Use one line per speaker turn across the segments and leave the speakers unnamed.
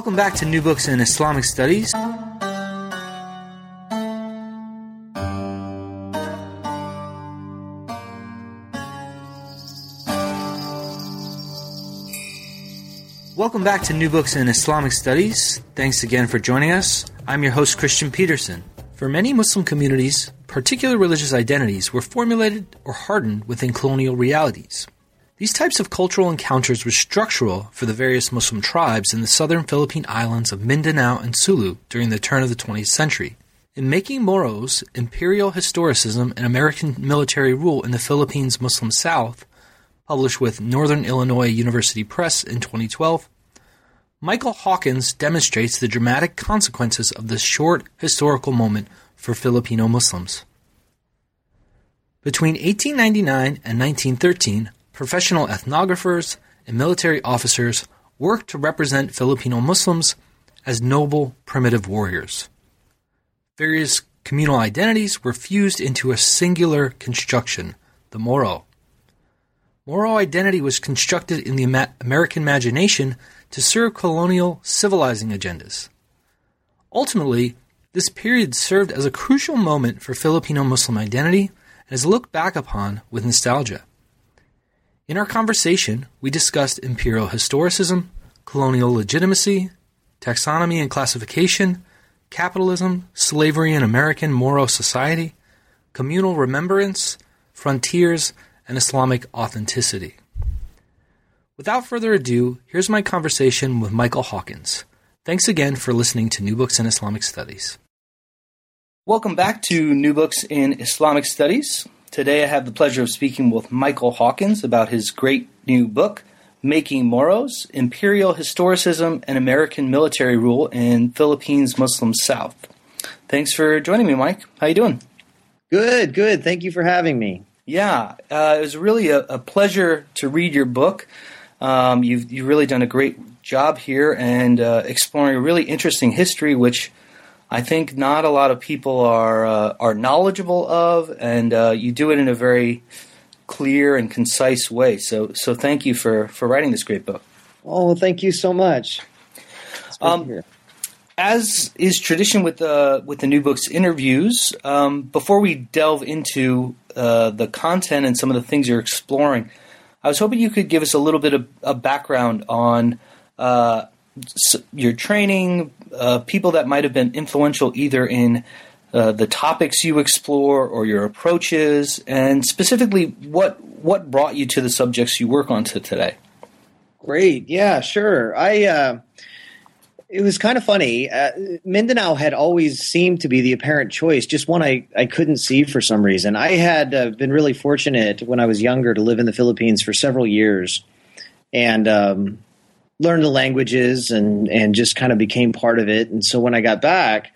Welcome back to New Books in Islamic Studies. Welcome back to New Books in Islamic Studies. Thanks again for joining us. I'm your host, Kristian Petersen. For many Muslim communities, particular religious identities were formulated or hardened within colonial realities. These types of cultural encounters were structural for the various Muslim tribes in the southern Philippine islands of Mindanao and Sulu during the turn of the 20th century. In Making Moros, Imperial Historicism and American Military Rule in the Philippines Muslim South, published with Northern Illinois University Press in 2012, Michael Hawkins demonstrates the dramatic consequences of this short historical moment for Filipino Muslims. Between 1899 and 1913, professional ethnographers and military officers worked to represent Filipino Muslims as noble primitive warriors. Various communal identities were fused into a singular construction, the Moro. Moro identity was constructed in the American imagination to serve colonial civilizing agendas. Ultimately, this period served as a crucial moment for Filipino Muslim identity and is looked back upon with nostalgia. In our conversation, we discussed imperial historicism, colonial legitimacy, taxonomy and classification, capitalism, slavery in American Moro society, communal remembrance, frontiers, and Islamic authenticity. Without further ado, here's my conversation with Michael Hawkins. Thanks again for listening to New Books in Islamic Studies. Welcome back to New Books in Islamic Studies. Today I have the pleasure of speaking with Michael Hawkins about his great new book, Making Moros, Imperial Historicism and American Military Rule in Philippines Muslim South. Thanks for joining me, Mike. How you doing?
Good, good. Thank you for having me.
Yeah, uh, it was really a, a, pleasure to read your book. Um, you've you've really done a great job here and uh, exploring a really interesting history, which I think not a lot of people are uh, are knowledgeable of, and uh, you do it in a very clear and concise way. So so thank you for for writing this great book.
Oh, thank you so much.
Um, as is tradition with the with the new books interviews, um, before we delve into uh, the content and some of the things you're exploring, I was hoping you could give us a little bit of a background on uh, your training, uh, people that might have been influential either in uh, the topics you explore or your approaches, and specifically what what brought you to the subjects you work on to today.
Great, yeah, sure. I uh, it was kind of funny. Uh, Mindanao had always seemed to be the apparent choice, just one I, I couldn't see for some reason. I had uh, been really fortunate when I was younger to live in the Philippines for several years and um, learned the languages and, and just kind of became part of it. And so when I got back,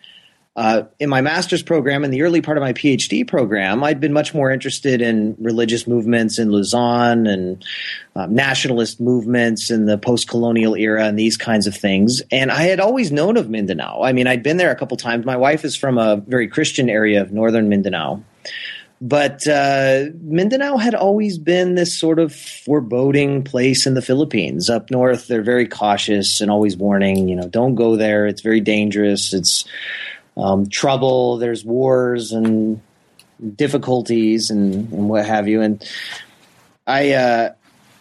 uh, in my master's program, in the early part of my PhD program, I'd been much more interested in religious movements in Luzon and um, nationalist movements in the post colonial era and these kinds of things. And I had always known of Mindanao. I mean, I'd been there a couple times. My wife is from a very Christian area of northern Mindanao. But uh, Mindanao had always been this sort of foreboding place in the Philippines. Up north, they're very cautious and always warning, you know, don't go there. It's very dangerous. It's um, trouble. There's wars and difficulties and, and what have you. And I uh,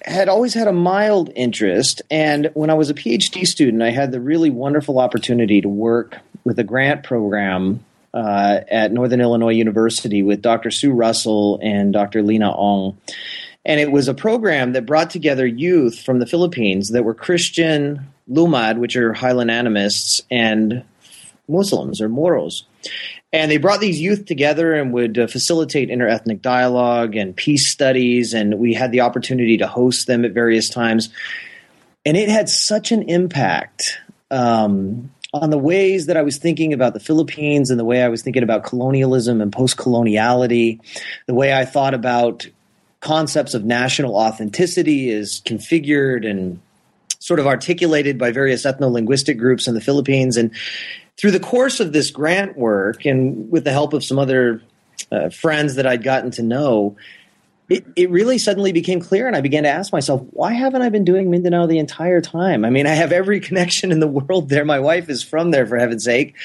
had always had a mild interest. And when I was a PhD student, I had the really wonderful opportunity to work with a grant program uh, at Northern Illinois University with Dr. Sue Russell and Dr. Lena Ong. And it was a program that brought together youth from the Philippines that were Christian, Lumad, which are Highland animists, and Muslims or Moros. And they brought these youth together and would uh, facilitate interethnic dialogue and peace studies. And we had the opportunity to host them at various times. And it had such an impact um, on the ways that I was thinking about the Philippines and the way I was thinking about colonialism and post coloniality, the way I thought about concepts of national authenticity is configured and sort of articulated by various ethno linguistic groups in the Philippines. And through the course of this grant work and with the help of some other uh, friends that I'd gotten to know, it, it really suddenly became clear, and I began to ask myself, why haven't I been doing Mindanao the entire time? I mean, I have every connection in the world there. My wife is from there, for heaven's sake.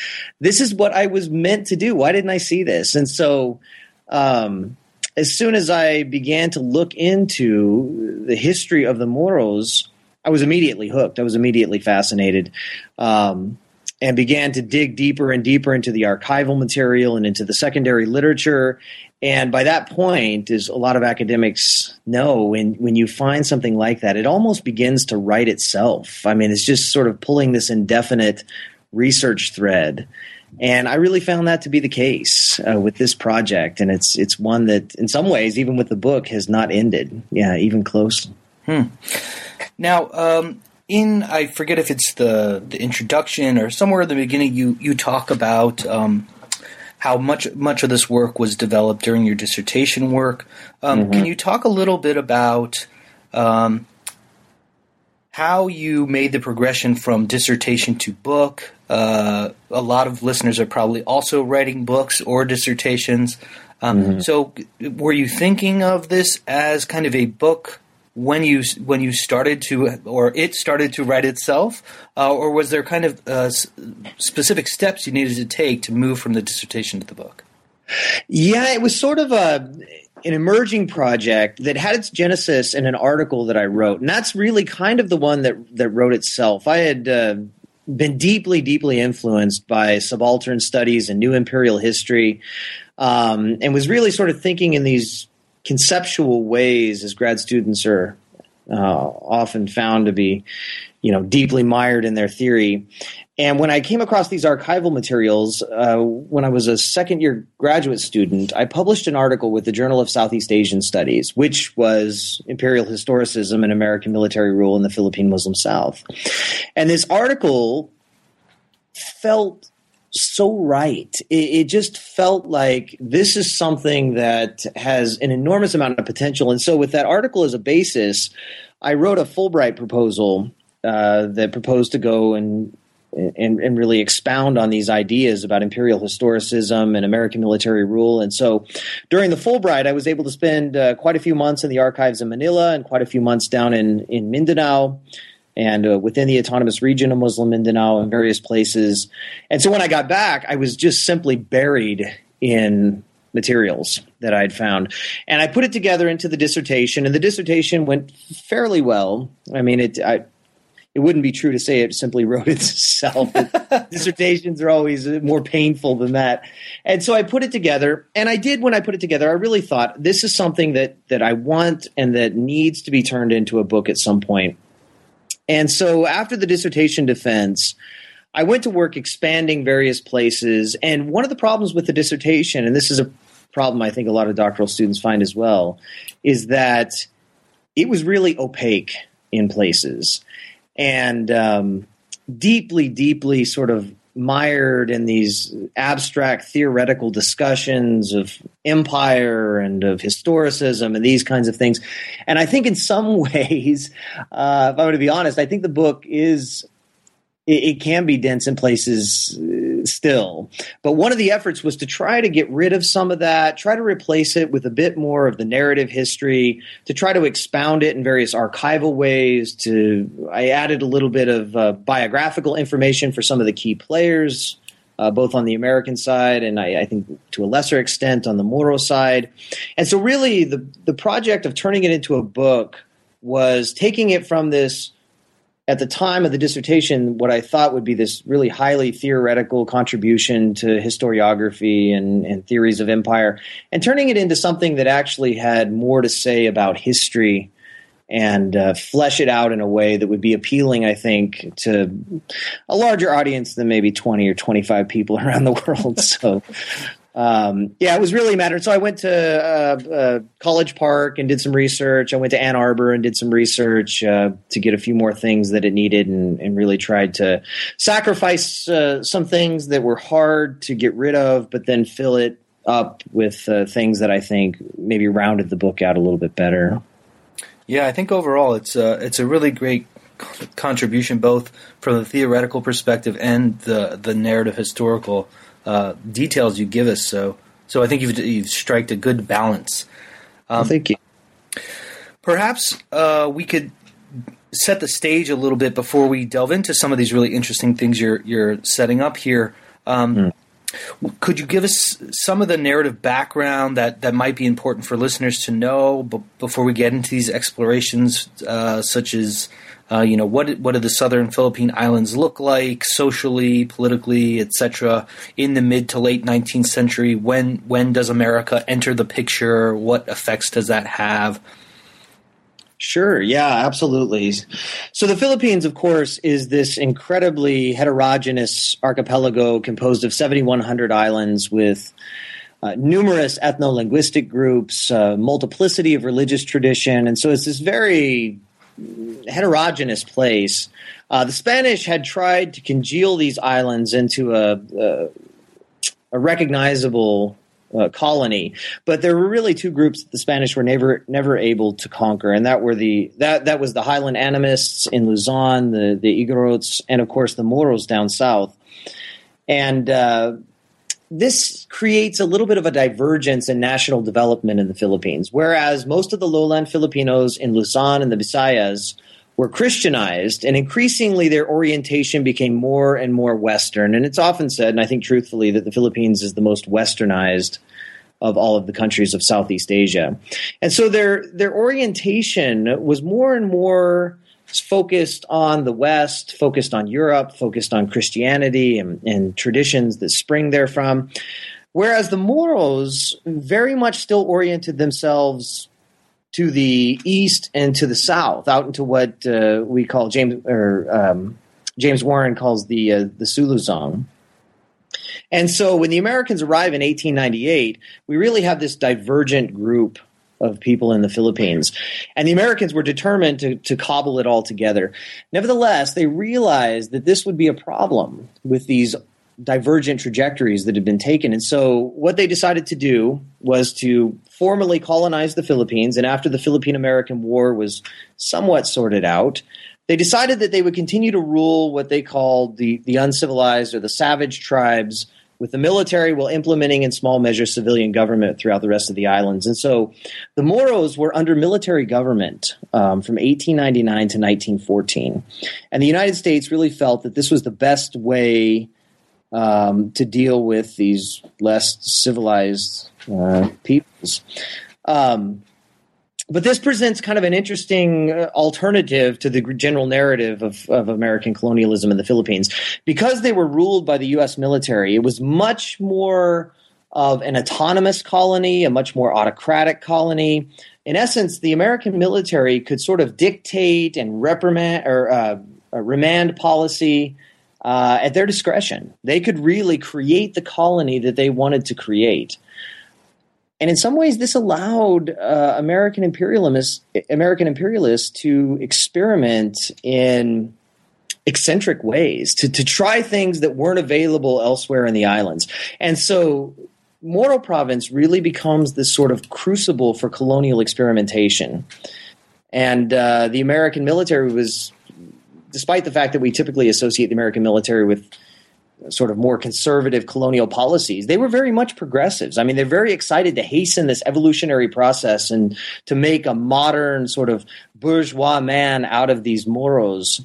This is what I was meant to do. Why didn't I see this? And so, um, as soon as I began to look into the history of the Moros, I was immediately hooked. I was immediately fascinated. Um, and began to dig deeper and deeper into the archival material and into the secondary literature and by that point, as a lot of academics know, when, when you find something like that, it almost begins to write itself. I mean, it's just sort of pulling this indefinite research thread. And I really found that to be the case uh, with this project. And it's, it's one that, in some ways, even with the book, has not ended. Yeah, even close.
Hmm. Now, um, in I forget if it's the the introduction or somewhere in the beginning, you you talk about um, how much much of this work was developed during your dissertation work. Um, mm-hmm. Can you talk a little bit about um, how you made the progression from dissertation to book? Uh, a lot of listeners are probably also writing books or dissertations. Um, mm-hmm. So, were you thinking of this as kind of a book when you when you started to or it started to write itself, uh, or was there kind of uh, specific steps you needed to take to move from the dissertation to the book?
Yeah, it was sort of a an emerging project that had its genesis in an article that I wrote, and that's really kind of the one that that wrote itself. I had. Uh, been deeply, deeply influenced by subaltern studies and new imperial history, um, and was really sort of thinking in these conceptual ways as grad students are uh, often found to be, you know, deeply mired in their theory. And when I came across these archival materials, uh, when I was a second year graduate student, I published an article with the Journal of Southeast Asian Studies, which was Imperial Historicism and American Military Rule in the Philippine Muslim South. And this article felt so right. It, it, just felt like this is something that has an enormous amount of potential. And so, with that article as a basis, I wrote a Fulbright proposal uh, that proposed to go and, and, and really expound on these ideas about imperial historicism and American military rule. And so, during the Fulbright, I was able to spend uh, quite a few months in the archives in Manila and quite a few months down in in Mindanao and uh, within the autonomous region of Muslim Mindanao and various places. And so when I got back, I was just simply buried in materials that I'd found. And I put it together into the dissertation, and the dissertation went fairly well. I mean, it. I, it wouldn't be true to say it simply wrote itself. dissertations are always more painful than that. And so I put it together, and I did when I put it together. I really thought this is something that that I want and that needs to be turned into a book at some point. And so after the dissertation defense, I went to work expanding various places. And one of the problems with the dissertation, and this is a problem I think a lot of doctoral students find as well, is that it was really opaque in places and um, deeply, deeply sort of mired in these abstract theoretical discussions of empire and of historicism and these kinds of things. And I think in some ways, uh, if I were to be honest, I think the book is it, can be dense in places still. But one of the efforts was to try to get rid of some of that, try to replace it with a bit more of the narrative history, to try to expound it in various archival ways. To I added a little bit of uh, biographical information for some of the key players. Uh, both on the American side and I, I, think to a lesser extent on the Moro side. And so, really, the the project of turning it into a book was taking it from this at the time of the dissertation, what I thought would be this really highly theoretical contribution to historiography and, and, theories of empire, and turning it into something that actually had more to say about history and uh, flesh it out in a way that would be appealing, I think, to a larger audience than maybe 20 or 25 people around the world. So, um, yeah, it was really a matter. So I went to uh, uh, College Park and did some research. I went to Ann Arbor and did some research uh, to get a few more things that it needed, and, and really tried to sacrifice uh, some things that were hard to get rid of, but then fill it up with uh, things that I think maybe rounded the book out a little bit better.
Yeah, I think overall it's a, uh, it's a really great contribution, both from the theoretical perspective and the the narrative historical uh, details you give us. So, so I think you've you've struck a good balance.
Um, well, thank you.
perhaps uh, we could set the stage a little bit before we delve into some of these really interesting things you're you're setting up here. Um, mm. Could you give us some of the narrative background that, that might be important for listeners to know b- before we get into these explorations, uh, such as uh, you know what what do the southern Philippine Islands look like socially, politically, etc. In the mid to late 19th century, when when does America enter the picture? What effects does that have?
Sure. Yeah, absolutely. So the Philippines, of course, is this incredibly heterogeneous archipelago composed of 7,100 islands with uh, numerous ethno linguistic groups, uh, multiplicity of religious tradition. And so it's this very heterogeneous place. Uh, the Spanish had tried to congeal these islands into a, a, recognizable uh, colony. But there were really two groups that the Spanish were never never able to conquer, and that were the that that was the Highland Animists in Luzon, the the Igorots, and of course the Moros down south. And uh, this creates a little bit of a divergence in national development in the Philippines. Whereas most of the lowland Filipinos in Luzon and the Visayas were Christianized, and increasingly their orientation became more and more Western. And it's often said, and I think truthfully, that the Philippines is the most Westernized of all of the countries of Southeast Asia. And so their their orientation was more and more focused on the West, focused on Europe, focused on Christianity and, and traditions that spring therefrom. Whereas the Moros very much still oriented themselves to the east and to the south, out into what uh, we call James or um, James Warren calls the uh, the Sulu Zone. And so when the Americans arrive in 1898, we really have this divergent group of people in the Philippines. And the Americans were determined to, to cobble it all together. Nevertheless, they realized that this would be a problem with these divergent trajectories that had been taken. And so what they decided to do was to formally colonize the Philippines. And after the Philippine American War was somewhat sorted out, they decided that they would continue to rule what they called the, the uncivilized or the savage tribes with the military while implementing in small measure civilian government throughout the rest of the islands. And so the Moros were under military government um, from 1899 to 1914. And the United States really felt that this was the best way um, to deal with these less civilized uh, peoples. Um, but this presents kind of an interesting uh, alternative to the general narrative of, of American colonialism in the Philippines. Because they were ruled by the U.S. military, it was much more of an autonomous colony, a much more autocratic colony. In essence, the American military could sort of dictate and reprimand or uh, remand policy uh, at their discretion. They could really create the colony that they wanted to create. And in some ways, this allowed uh, American imperialists, American imperialists to experiment in eccentric ways to, to try things that weren't available elsewhere in the islands. And so Moro Province really becomes this sort of crucible for colonial experimentation. And uh, the American military was despite the fact that we typically associate the American military with sort of more conservative colonial policies, they were very much progressives. I mean, they're very excited to hasten this evolutionary process and to make a modern sort of bourgeois man out of these Moros.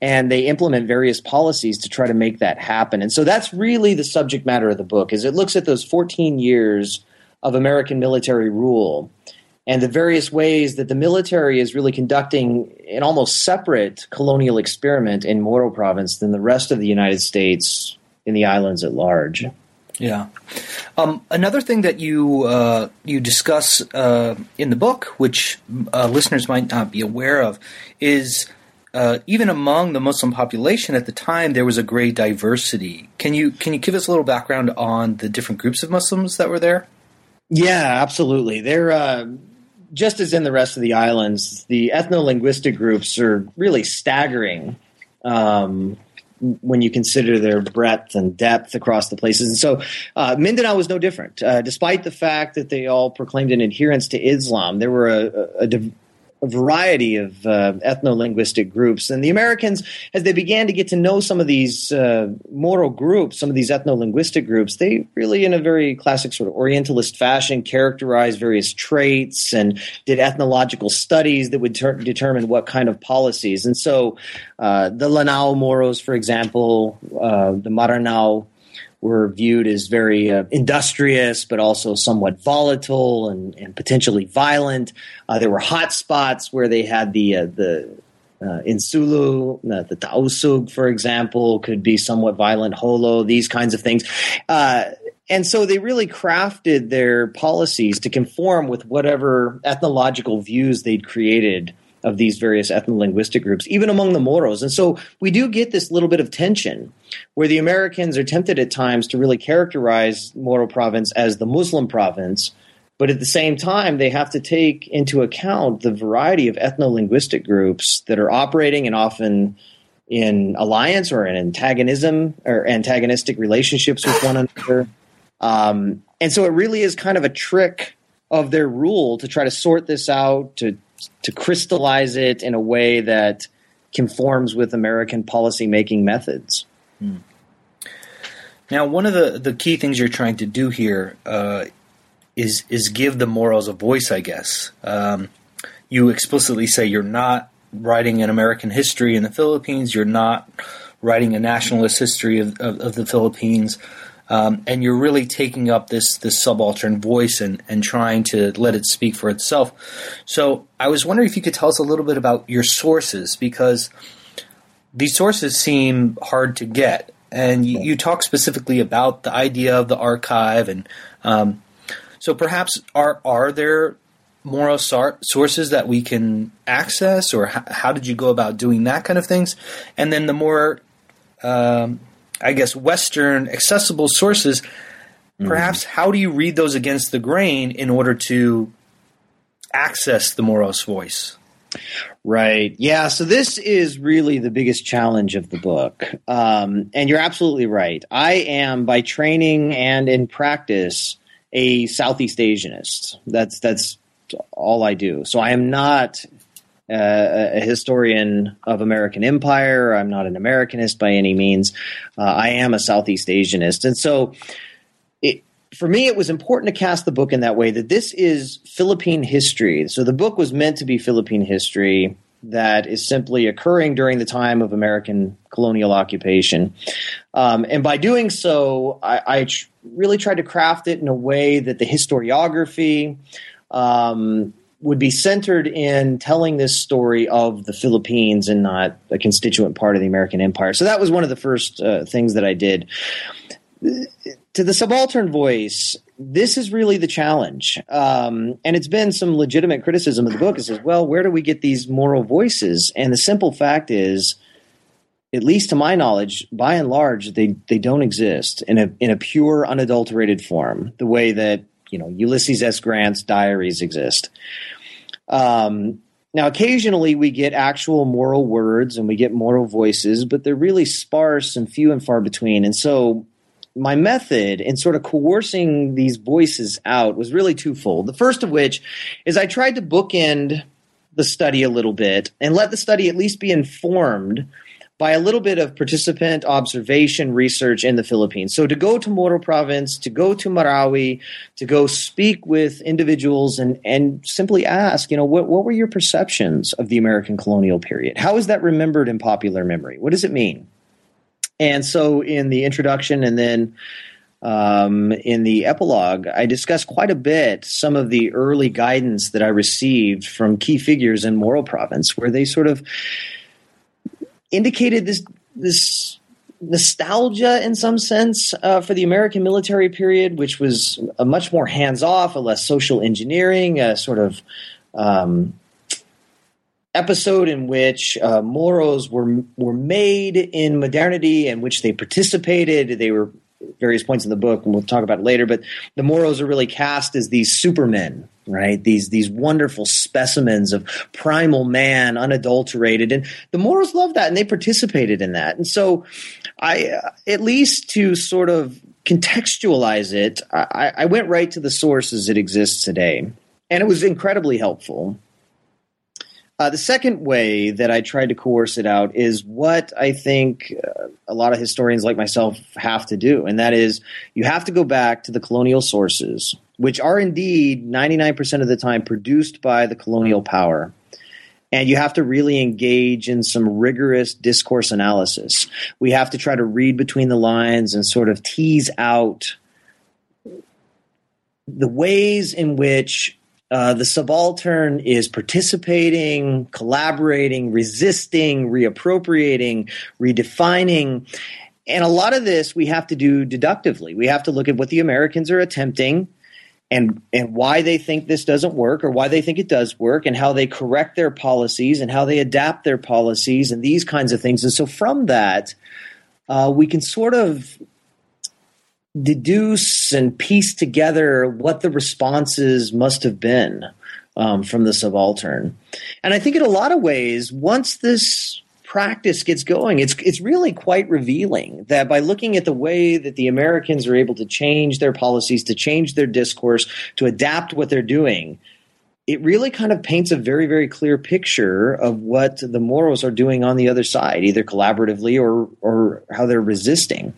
And they implement various policies to try to make that happen. And so that's really the subject matter of the book is it looks at those 14 years of American military rule and the various ways that the military is really conducting an almost separate colonial experiment in Moro province than the rest of the United States in the islands at large.
Yeah. Um, another thing that you uh, you discuss uh, in the book, which uh, listeners might not be aware of, is uh, even among the Muslim population at the time, there was a great diversity. Can you can you give us a little background on the different groups of Muslims that were there?
Yeah, absolutely. They're uh, just as in the rest of the islands, the ethno linguistic groups are really staggering um, when you consider their breadth and depth across the places. And so uh, Mindanao was no different. Uh, despite the fact that they all proclaimed an adherence to Islam, there were a, a, a variety of uh, ethno-linguistic groups. And the Americans, as they began to get to know some of these uh, Moro groups, some of these ethno-linguistic groups, they really, in a very classic sort of Orientalist fashion, characterized various traits and did ethnological studies that would ter- determine what kind of policies. And so, uh, the Lanao Moros, for example, uh, the Maranao were viewed as very uh, industrious, but also somewhat volatile and, and potentially violent. Uh, there were hot spots where they had the uh, the uh, in Sulu, uh, the Tausug, for example, could be somewhat violent. Jolo, these kinds of things. Uh, and so they really crafted their policies to conform with whatever ethnological views they'd created of these various ethno-linguistic groups, even among the Moros. And so we do get this little bit of tension where the Americans are tempted at times to really characterize Moro province as the Muslim province, but at the same time, they have to take into account the variety of ethno-linguistic groups that are operating and often in alliance or in antagonism or antagonistic relationships with one another. Um, and so it really is kind of a trick of their rule to try to sort this out, to to crystallize it in a way that conforms with American policymaking methods. Hmm.
Now, one of the, the key things you're trying to do here uh, is is give the Moros a voice. I guess um, you explicitly say you're not writing an American history in the Philippines. You're not writing a nationalist history of, of, of the Philippines. Um, and you're really taking up this this subaltern voice and, and trying to let it speak for itself. So I was wondering if you could tell us a little bit about your sources because these sources seem hard to get, and you, you talk specifically about the idea of the archive, and um, so perhaps are are there more sources that we can access, or h- how did you go about doing that kind of things? And then the more um, I guess, Western accessible sources, mm-hmm. perhaps how do you read those against the grain in order to access the Moros voice?
Right. Yeah. So this is really the biggest challenge of the book. Um, and you're absolutely right. I am, by training and in practice, a Southeast Asianist. That's that's all I do. So I am not uh, a historian of American empire. I'm not an Americanist by any means. Uh, I am a Southeast Asianist. And so it, for me, it was important to cast the book in that way that this is Philippine history. So the book was meant to be Philippine history that is simply occurring during the time of American colonial occupation. Um, and by doing so, I, I tr- really tried to craft it in a way that the historiography, um, would be centered in telling this story of the Philippines and not a constituent part of the American empire. So that was one of the first uh, things that I did. To the subaltern voice, this is really the challenge. Um, and it's been some legitimate criticism of the book. It says, well, where do we get these Moro voices? And the simple fact is, at least to my knowledge, by and large, they, they don't exist in a, in a pure, unadulterated form, the way that you know Ulysses S. Grant's diaries exist. Um, now, occasionally we get actual Moro words and we get Moro voices, but they're really sparse and few and far between. And so, my method in sort of coercing these voices out was really twofold. The first of which is I tried to bookend the study a little bit and let the study at least be informed by a little bit of participant observation research in the Philippines. So to go to Moro province, to go to Marawi, to go speak with individuals and, and simply ask, you know, what, what were your perceptions of the American colonial period? How is that remembered in popular memory? What does it mean? And so in the introduction and then um, in the epilogue, I discuss quite a bit some of the early guidance that I received from key figures in Moro province, where they sort of indicated this this nostalgia in some sense uh, for the American military period, which was a much more hands off, a less social engineering, a sort of um, episode in which uh, Moros were were made in modernity, in which they participated. They were various points in the book, and we'll talk about it later. But the Moros are really cast as these supermen, right? These these wonderful specimens of primal man, unadulterated, and the Moros love that, and they participated in that. And so, I uh, at least to sort of contextualize it, I, I went right to the source as it exists today, and it was incredibly helpful. Uh, the second way that I tried to coerce it out is what I think uh, a lot of historians like myself have to do, and that is you have to go back to the colonial sources, which are indeed 99% of the time produced by the colonial power. And you have to really engage in some rigorous discourse analysis. We have to try to read between the lines and sort of tease out the ways in which uh, the subaltern is participating, collaborating, resisting, reappropriating, redefining. And a lot of this we have to do deductively. We have to look at what the Americans are attempting and and why they think this doesn't work or why they think it does work and how they correct their policies and how they adapt their policies and these kinds of things. And so from that, uh, we can sort of deduce and piece together what the responses must have been um, from the subaltern. And I think in a lot of ways, once this practice gets going, it's it's really quite revealing that by looking at the way that the Americans are able to change their policies, to change their discourse, to adapt what they're doing, it really kind of paints a very very clear picture of what the Moros are doing on the other side, either collaboratively or or how they're resisting.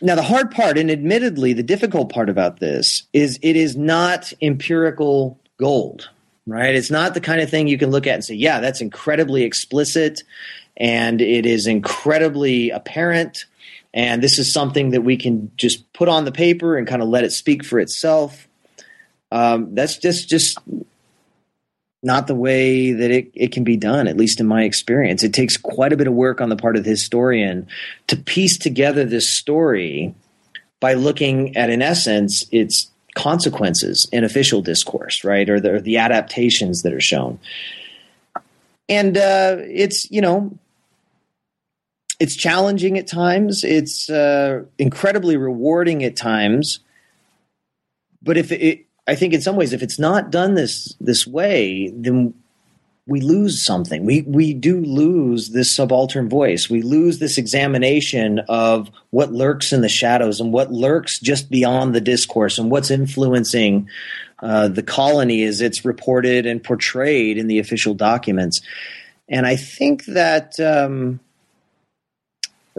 Now, the hard part, and admittedly the difficult part about this, is it is not empirical gold, right? It's not the kind of thing you can look at and say, yeah, that's incredibly explicit and it is incredibly apparent. And this is something that we can just put on the paper and kind of let it speak for itself. Um, that's just just not the way that it, it can be done, at least in my experience. It takes quite a bit of work on the part of the historian to piece together this story by looking at, in essence, its consequences in official discourse, right? Or the, or the adaptations that are shown. And uh, it's, you know, it's challenging at times. It's uh, incredibly rewarding at times. But if it, I think in some ways, if it's not done this this way, then we lose something. We we do lose this subaltern voice. We lose this examination of what lurks in the shadows and what lurks just beyond the discourse and what's influencing uh, the colony as it's reported and portrayed in the official documents. And I think that. Um,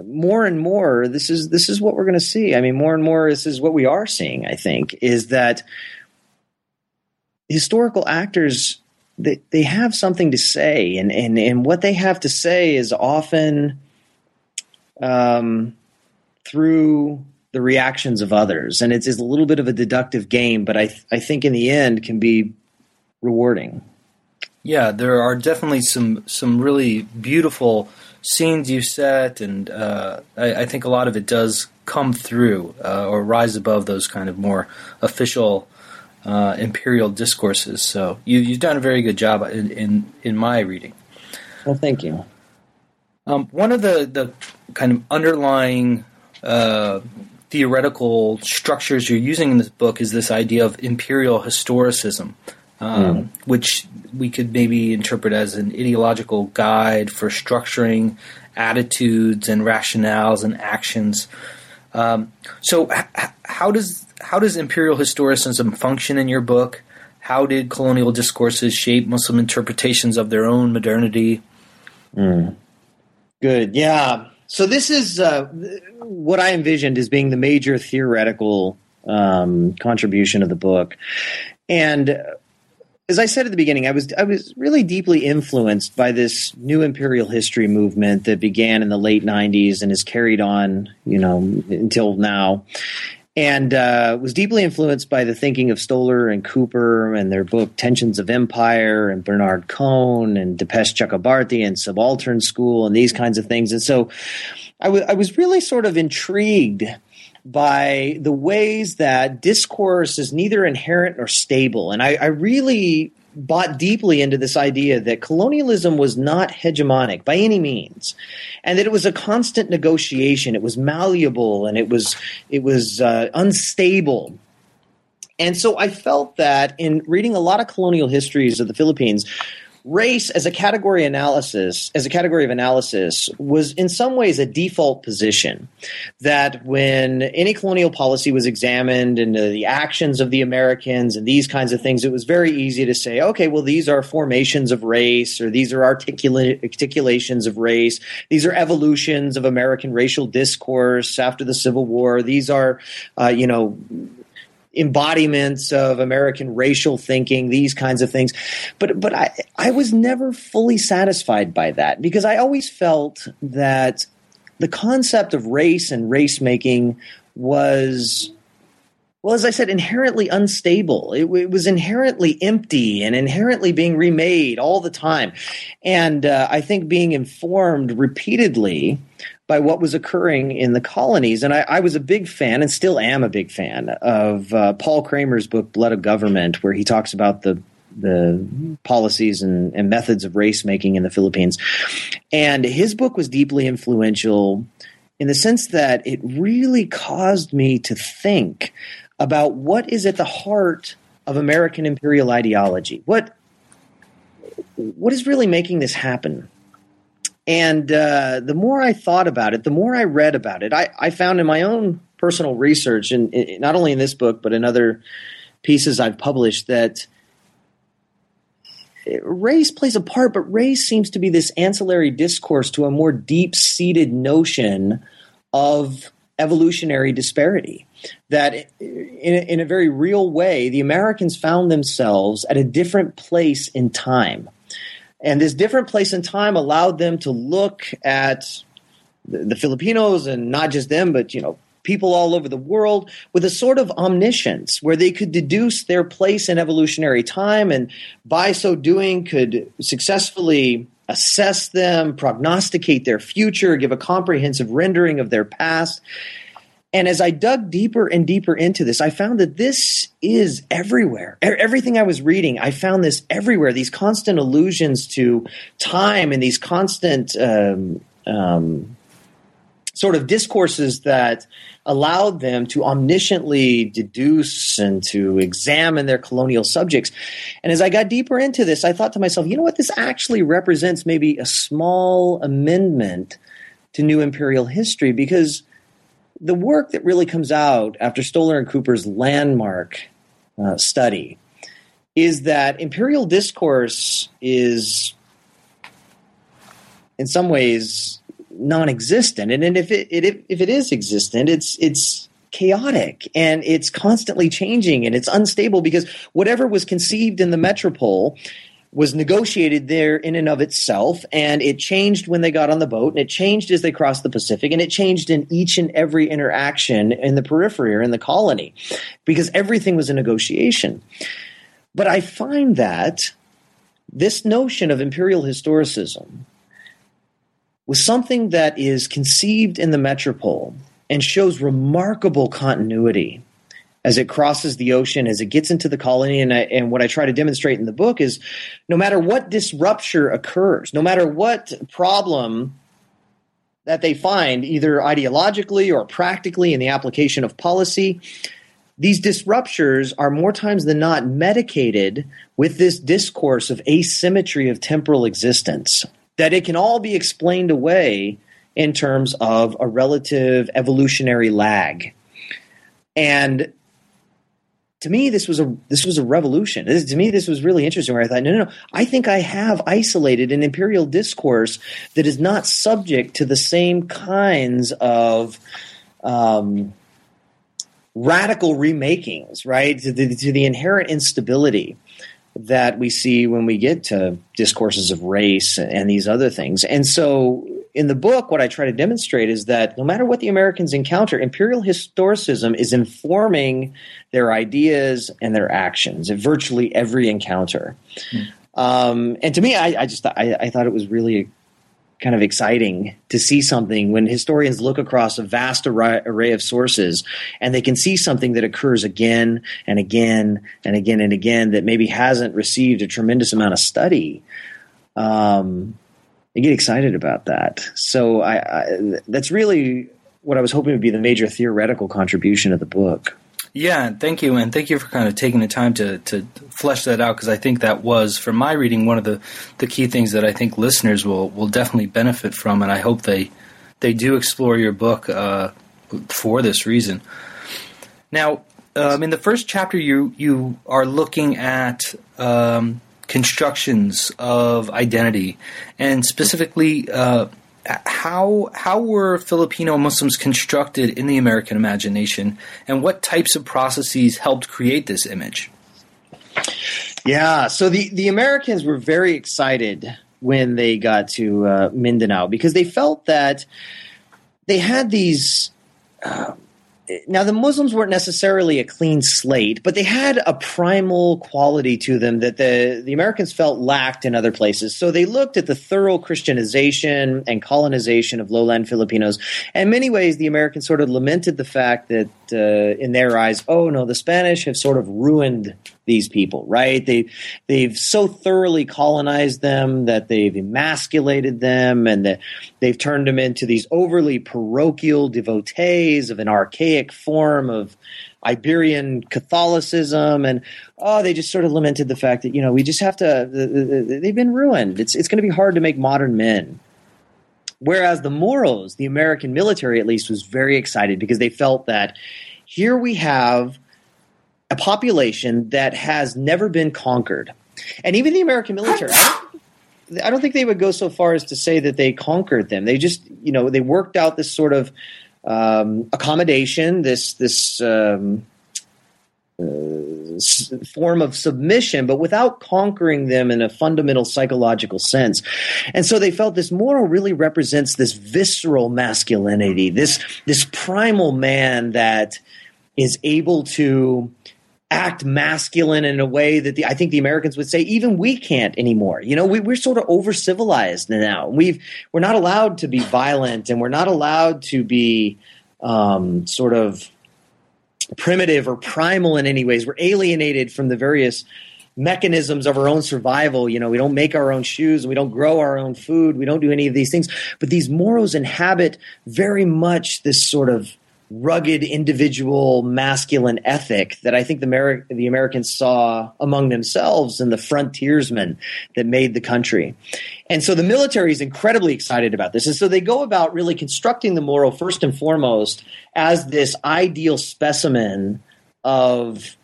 more and more this is this is what we're going to see i mean more and more this is what we are seeing i think is that historical actors they, they have something to say and, and, and what they have to say is often um, through the reactions of others and it's, it's, a little bit of a deductive game but I, th- I think in the end can be rewarding.
Yeah there are definitely some some really beautiful scenes you set and uh, I, I, think a lot of it does come through uh, or rise above those kind of more official uh, imperial discourses. So you, have done a very good job in, in, in my reading.
Well, thank you.
Um, one of the, the kind of underlying uh, theoretical structures you're using in this book is this idea of imperial historicism, um, mm. which we could maybe interpret as an ideological guide for structuring attitudes and rationales and actions. Um, so, h- how does how does imperial historicism function in your book? How did colonial discourses shape Muslim interpretations of their own modernity?
Mm. Good, yeah. So this is uh, what I envisioned as being the major theoretical um, contribution of the book, and as I said at the beginning, I was I was really deeply influenced by this new imperial history movement that began in the late '90s and has carried on, you know, until now and uh, was deeply influenced by the thinking of Stoler and Cooper and their book Tensions of Empire and Bernard Cohn and Dipesh Chakrabarty and Subaltern School and these kinds of things. And so I, w- I was really sort of intrigued by the ways that discourse is neither inherent nor stable. And I, I really bought deeply into this idea that colonialism was not hegemonic by any means, and that it was a constant negotiation. It was malleable and it was it was uh, unstable. And so I felt that in reading a lot of colonial histories of the Philippines, race as a category analysis, as a category of analysis, was in some ways a default position. That when any colonial policy was examined and the actions of the Americans and these kinds of things, it was very easy to say, okay, well, these are formations of race, or these are articula- articulations of race, these are evolutions of American racial discourse after the Civil War, these are, uh, you know, embodiments of American racial thinking, these kinds of things. But but I I was never fully satisfied by that because I always felt that the concept of race and race making was well, as I said, inherently unstable. It, it, was inherently empty and inherently being remade all the time. And uh, I think being informed repeatedly by what was occurring in the colonies. And I, I was a big fan, and still am a big fan, of uh, Paul Kramer's book "Blood of Government," where he talks about the the policies and, and methods of race making in the Philippines. And his book was deeply influential in the sense that it really caused me to think about what is at the heart of American imperial ideology. What what is really making this happen? And uh, the more I thought about it, the more I read about it, I, I found in my own personal research, and not only in this book, but in other pieces I've published, that race plays a part, but race seems to be this ancillary discourse to a more deep seated notion of evolutionary disparity. That in in a very real way, the Americans found themselves at a different place in time and this different place and time allowed them to look at the, the Filipinos and not just them, but you know, people all over the world with a sort of omniscience where they could deduce their place in evolutionary time and by so doing could successfully assess them, prognosticate their future, give a comprehensive rendering of their past. And as I dug deeper and deeper into this, I found that this is everywhere. Everything I was reading, I found this everywhere. These constant allusions to time and these constant um, um, sort of discourses that allowed them to omnisciently deduce and to examine their colonial subjects. And as I got deeper into this, I thought to myself, you know what? This actually represents maybe a small amendment to new imperial history because the work that really comes out after Stoler and Cooper's landmark uh, study is that imperial discourse is, in some ways, non-existent, and, and if it, it if it is existent, it's it's chaotic and it's constantly changing and it's unstable because whatever was conceived in the metropole was negotiated there in and of itself, and it changed when they got on the boat, and it changed as they crossed the Pacific, and it changed in each and every interaction in the periphery or in the colony, because everything was a negotiation. But I find that this notion of imperial historicism was something that is conceived in the metropole and shows remarkable continuity as it crosses the ocean, as it gets into the colony. And, I, and what I try to demonstrate in the book is no matter what disruption occurs, no matter what problem that they find, either ideologically or practically in the application of policy, these disruptors are more times than not medicated with this discourse of asymmetry of temporal existence, that it can all be explained away in terms of a relative evolutionary lag. And to me this was a this was a revolution. This, to me this was really interesting. Where I thought, no, no, no, I think I have isolated an imperial discourse that is not subject to the same kinds of um, radical remakings, right? To the, to the inherent instability that we see when we get to discourses of race and these other things. And so in the book, what I try to demonstrate is that no matter what the Americans encounter, imperial historicism is informing their ideas and their actions at virtually every encounter. Mm. Um, and to me, I, I just I, I, thought it was really kind of exciting to see something when historians look across a vast array, array of sources and they can see something that occurs again and again and again and again that maybe hasn't received a tremendous amount of study. Um, I get excited about that. So I, I, that's really what I was hoping would be the major theoretical contribution of the book.
Yeah, thank you, and thank you for kind of taking the time to to flesh that out because I think that was, from my reading, one of the the key things that I think listeners will will definitely benefit from, and I hope they they do explore your book uh, for this reason. Now, um, in the first chapter, you you are looking at um, constructions of identity, and specifically. Uh, how how were Filipino Muslims constructed in the American imagination, and what types of processes helped create this image?
Yeah, so the the Americans were very excited when they got to uh, Mindanao because they felt that they had these. Uh, now the Muslims weren't necessarily a clean slate, but they had a primal quality to them that the, the Americans felt lacked in other places. So they looked at the thorough Christianization and colonization of lowland Filipinos. And in many ways, the Americans sort of lamented the fact that, uh, in their eyes, oh no, the Spanish have sort of ruined these people, right? They they've so thoroughly colonized them that they've emasculated them and that they've turned them into these overly parochial devotees of an archaic form of Iberian Catholicism, and oh, they just sort of lamented the fact that you know we just have to. Uh, uh, uh, they've been ruined. It's it's going to be hard to make modern men. Whereas the Moros, the American military at least, was very excited because they felt that here we have a population that has never been conquered. And even the American military, I don't, think they would go so far as to say that they conquered them. They just, you know, they worked out this sort of um, accommodation, this this um, uh, form of submission, but without conquering them in a fundamental psychological sense. And so they felt this Moro really represents this visceral masculinity, this this primal man that is able to act masculine in a way that the, I think the Americans would say even we can't anymore. You know, we, we're sort of over civilized now. We've we're not allowed to be violent, and we're not allowed to be um, sort of primitive or primal in any ways. We're alienated from the various mechanisms of our own survival. You know, we don't make our own shoes, we don't grow our own food, we don't do any of these things. But these Moros inhabit very much this sort of rugged individual masculine ethic that I think the, the Americans saw among themselves and the frontiersmen that made the country. And so the military is incredibly excited about this. And so they go about really constructing the Moro first and foremost as this ideal specimen of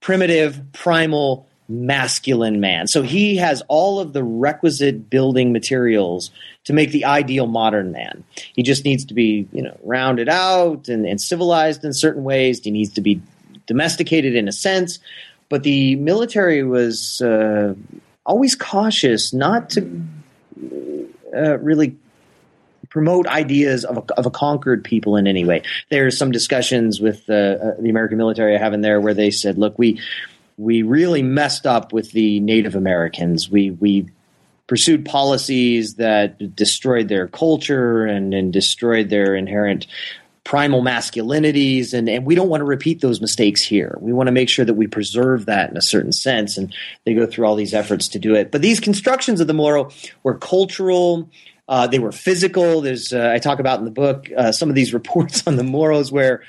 primitive, primal, masculine man. So he has all of the requisite building materials to make the ideal modern man. He just needs to be, you know, rounded out and, and civilized in certain ways. He needs to be domesticated in a sense. But the military was uh, always cautious not to uh, really promote ideas of a, of a, conquered people in any way. There's some discussions with uh, uh the American military I have in there where they said, "Look, we we really messed up with the Native Americans. We we pursued policies that destroyed their culture and, and destroyed their inherent primal masculinities. And, and we don't want to repeat those mistakes here. We want to make sure that we preserve that in a certain sense. And they go through all these efforts to do it. But these constructions of the moro were cultural. Uh, they were physical. There's uh, i talk about in the book uh, some of these reports on the moros where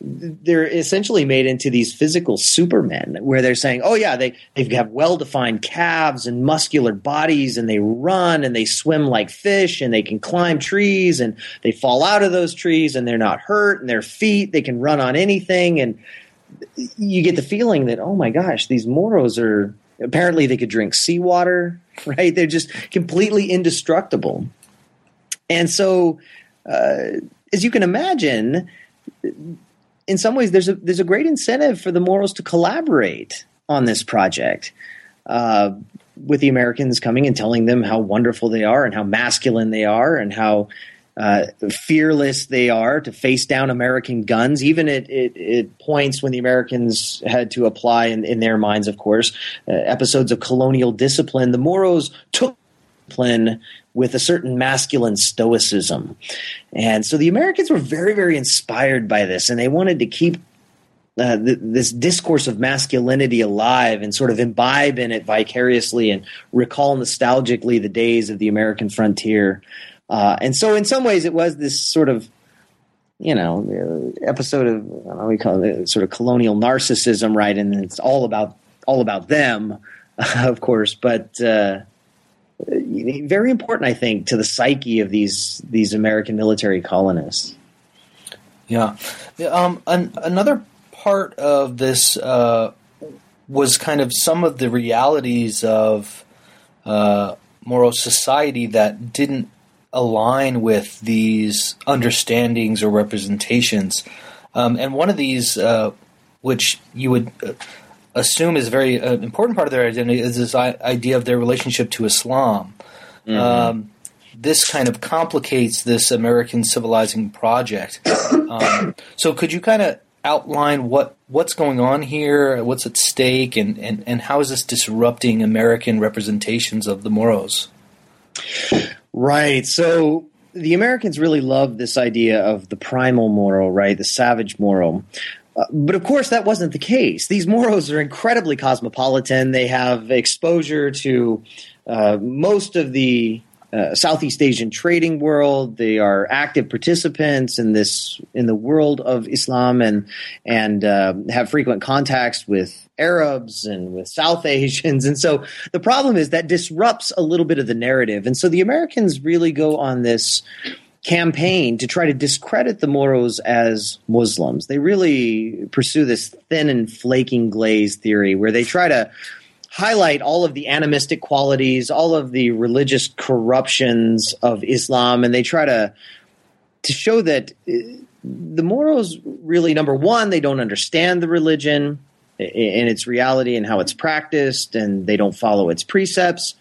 they're essentially made into these physical supermen where they're saying, oh, yeah, they, they have well defined calves and muscular bodies and they run and they swim like fish and they can climb trees and they fall out of those trees and they're not hurt and their feet, they can run on anything. And you get the feeling that, oh my gosh, these Moros are apparently they could drink seawater, right? They're just completely indestructible. And so, uh, as you can imagine, in some ways, there's a there's a great incentive for the Moros to collaborate on this project. Uh, with the Americans coming and telling them how wonderful they are and how masculine they are and how uh, fearless they are to face down American guns, even at, at, at, points when the Americans had to apply, in, in their minds, of course, uh, episodes of colonial discipline. The Moros took discipline with a certain masculine stoicism. And so the Americans were very, very inspired by this, and they wanted to keep uh, th- this discourse of masculinity alive and sort of imbibe in it vicariously and recall nostalgically the days of the American frontier. Uh, and so, in some ways, it was this sort of you know episode of know, we call it sort of colonial narcissism, right? And it's all about all about them, of course, but. Uh, very important, I think, to the psyche of these these American military colonists.
Yeah, um, an, another part of this uh, was kind of some of the realities of uh, Moro society that didn't align with these understandings or representations. Um, and one of these, uh, which you would uh, assume is a very uh, important part of their identity, is this idea of their relationship to Islam. Mm-hmm. Um, this kind of complicates this American civilizing project. Um, so, could you kind of outline what what's going on here, what's at stake, and, and, and how is this disrupting American representations of the Moros?
Right. So the Americans really love this idea of the primal Moro, right? The savage Moro. But of course, that wasn't the case. These Moros are incredibly cosmopolitan. They have exposure to uh, most of the uh, Southeast Asian trading world. They are active participants in this in the world of Islam and and uh, have frequent contacts with Arabs and with South Asians. And so the problem is that disrupts a little bit of the narrative. And so the Americans really go on this campaign to try to discredit the Moros as Muslims. They really pursue this thin and flaking glaze theory where they try to highlight all of the animistic qualities, all of the religious corruptions of Islam, and they try to to show that uh, the Moros really number one they don't understand the religion in its reality and how it's practiced, and they don't follow its precepts.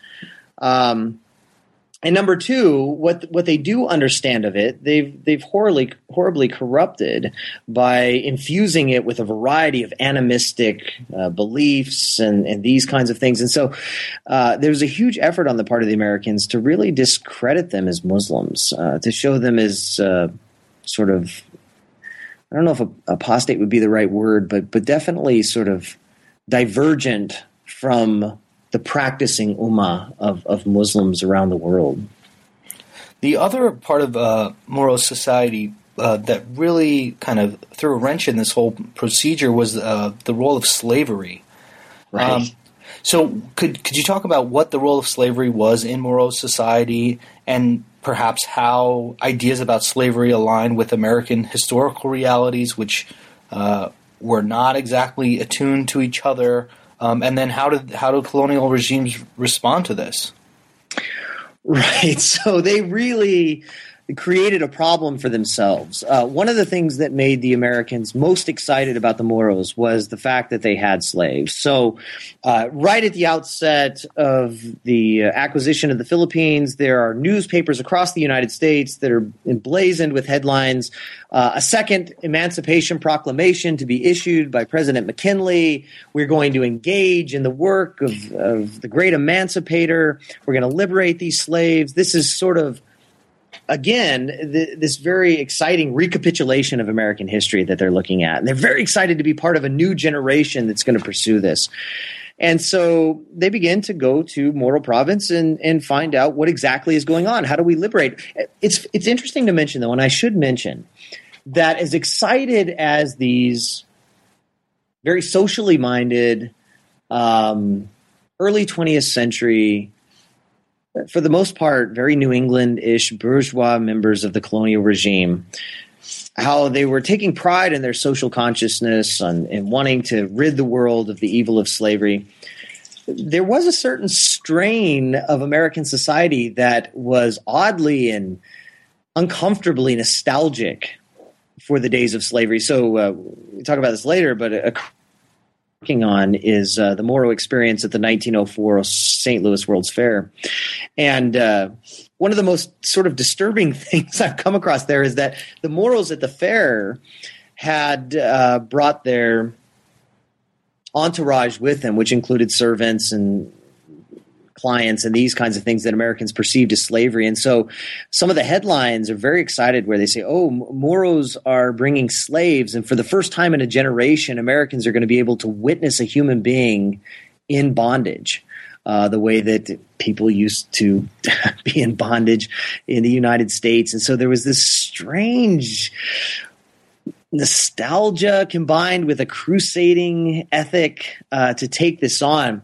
Um, and number two, what what they do understand of it, they've they've horribly horribly corrupted by infusing it with a variety of animistic uh, beliefs and and these kinds of things. And so uh, there's a huge effort on the part of the Americans to really discredit them as Muslims, uh, to show them as uh, sort of I don't know if apostate would be the right word, but but definitely sort of divergent from the practicing ummah of, of Muslims around the world.
The other part of uh, Moro society uh, that really kind of threw a wrench in this whole procedure was uh, the role of slavery.
Right. Um,
so, could could you talk about what the role of slavery was in Moro society, and perhaps how ideas about slavery align with American historical realities, which uh, were not exactly attuned to each other? Um, and then how did how do colonial regimes respond to this?
Right. So they really created a problem for themselves. Uh, one of the things that made the Americans most excited about the Moros was the fact that they had slaves. So, uh, right at the outset of the acquisition of the Philippines, there are newspapers across the United States that are emblazoned with headlines uh, a second Emancipation Proclamation to be issued by President McKinley. We're going to engage in the work of, of the great emancipator. We're going to liberate these slaves. This is sort of again, th- this very exciting recapitulation of American history that they're looking at. And they're very excited to be part of a new generation that's going to pursue this. And so they begin to go to Moro Province and, and find out what exactly is going on. How do we liberate? It's, it's interesting to mention, though, and I should mention that as excited as these very socially minded, um, early 20th century for the most part, very New England ish bourgeois members of the colonial regime, how they were taking pride in their social consciousness and, and wanting to rid the world of the evil of slavery. There was a certain strain of American society that was oddly and uncomfortably nostalgic for the days of slavery. So uh, we talk about this later, but a working on is uh, the Moro experience at the 1904 St. Louis World's Fair. And uh, one of the most sort of disturbing things I've come across there is that the Moros at the fair had uh, brought their entourage with them, which included servants and clients and these kinds of things that Americans perceived as slavery. And so some of the headlines are very excited where they say, oh, Moros are bringing slaves. And for the first time in a generation, Americans are going to be able to witness a human being in bondage. uh, the way that people used to be in bondage in the United States. And so there was this strange nostalgia combined with a crusading ethic uh, to take this on.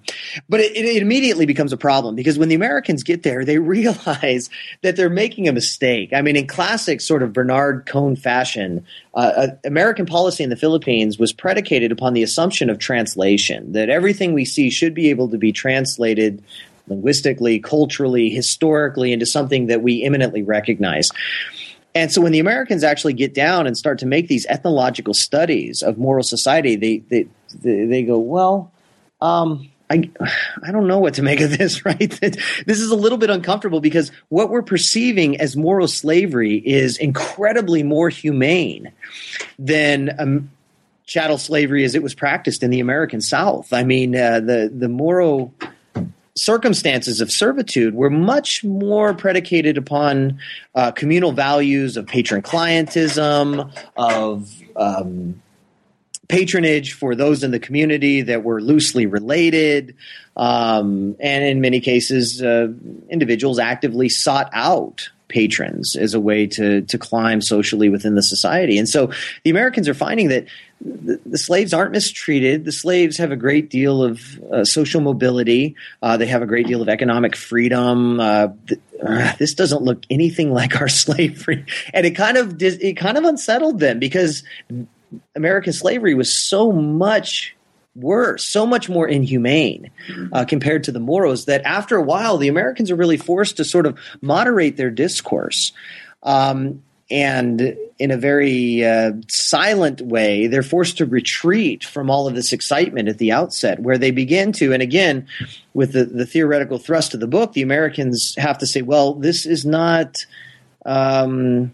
But it, it, immediately becomes a problem because when the Americans get there, they realize that they're making a mistake. I mean, in classic sort of Bernard Cohn fashion, uh, uh, American policy in the Philippines was predicated upon the assumption of translation, that everything we see should be able to be translated linguistically, culturally, historically into something that we imminently recognize. And so when the Americans actually get down and start to make these ethnological studies of Moro society, they they they, they go, well, um, I I don't know what to make of this. Right? this is a little bit uncomfortable because what we're perceiving as Moro slavery is incredibly more humane than. Um, chattel slavery as it was practiced in the American South. I mean, uh, the the Moro circumstances of servitude were much more predicated upon uh, communal values of patron clientism, of um, patronage for those in the community that were loosely related, um, and in many cases, uh, individuals actively sought out patrons as a way to to climb socially within the society. And so the Americans are finding that the, the slaves aren't mistreated. The slaves have a great deal of uh, social mobility. Uh, they have a great deal of economic freedom. Uh, th- uh, this doesn't look anything like our slavery, and it kind of dis- it kind of unsettled them because American slavery was so much worse, so much more inhumane uh, compared to the Moros that after a while, the Americans are really forced to sort of moderate their discourse. Um, and in a very uh, silent way, they're forced to retreat from all of this excitement at the outset, where they begin to, and again, with the, the theoretical thrust of the book, the Americans have to say, well, this is not. Um,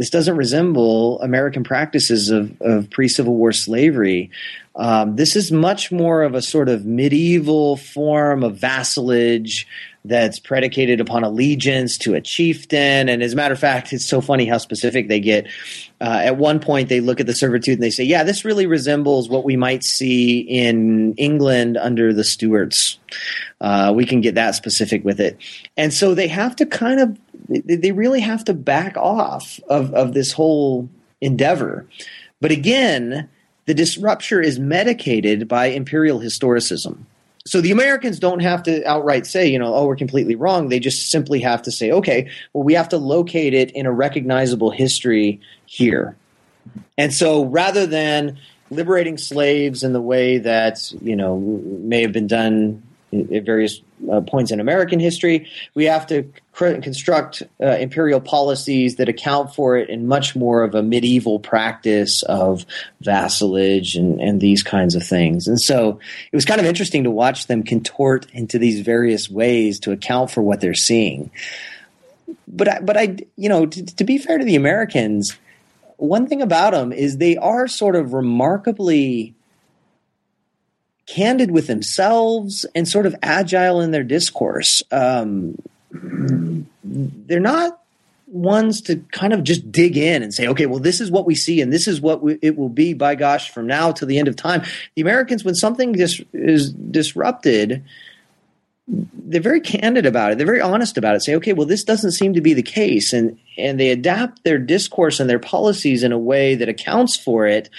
this doesn't resemble American practices of, of pre Civil War slavery. Um, this is much more of a sort of medieval form of vassalage that's predicated upon allegiance to a chieftain. And as a matter of fact, it's so funny how specific they get. Uh, at one point, they look at the servitude and they say, yeah, this really resembles what we might see in England under the Stuarts. Uh, we can get that specific with it. And so they have to kind of they really have to back off of, of this whole endeavor. But again, the disruption is medicated by imperial historicism. So the Americans don't have to outright say, you know, oh, we're completely wrong. They just simply have to say, okay, well, we have to locate it in a recognizable history here. And so rather than liberating slaves in the way that, you know, may have been done at various uh, points in American history. We have to cr- construct uh, imperial policies that account for it in much more of a medieval practice of vassalage and, and these kinds of things. And so it was kind of interesting to watch them contort into these various ways to account for what they're seeing. But I, but I, you know, to, to be fair to the Americans, one thing about them is they are sort of remarkably candid with themselves and sort of agile in their discourse. Um, they're not ones to kind of just dig in and say, okay, well, this is what we see and this is what we, it will be by gosh from now to the end of time. The Americans, when something dis- is disrupted, they're very candid about it. They're very honest about it. Say, okay, well, this doesn't seem to be the case, and and they adapt their discourse and their policies in a way that accounts for it,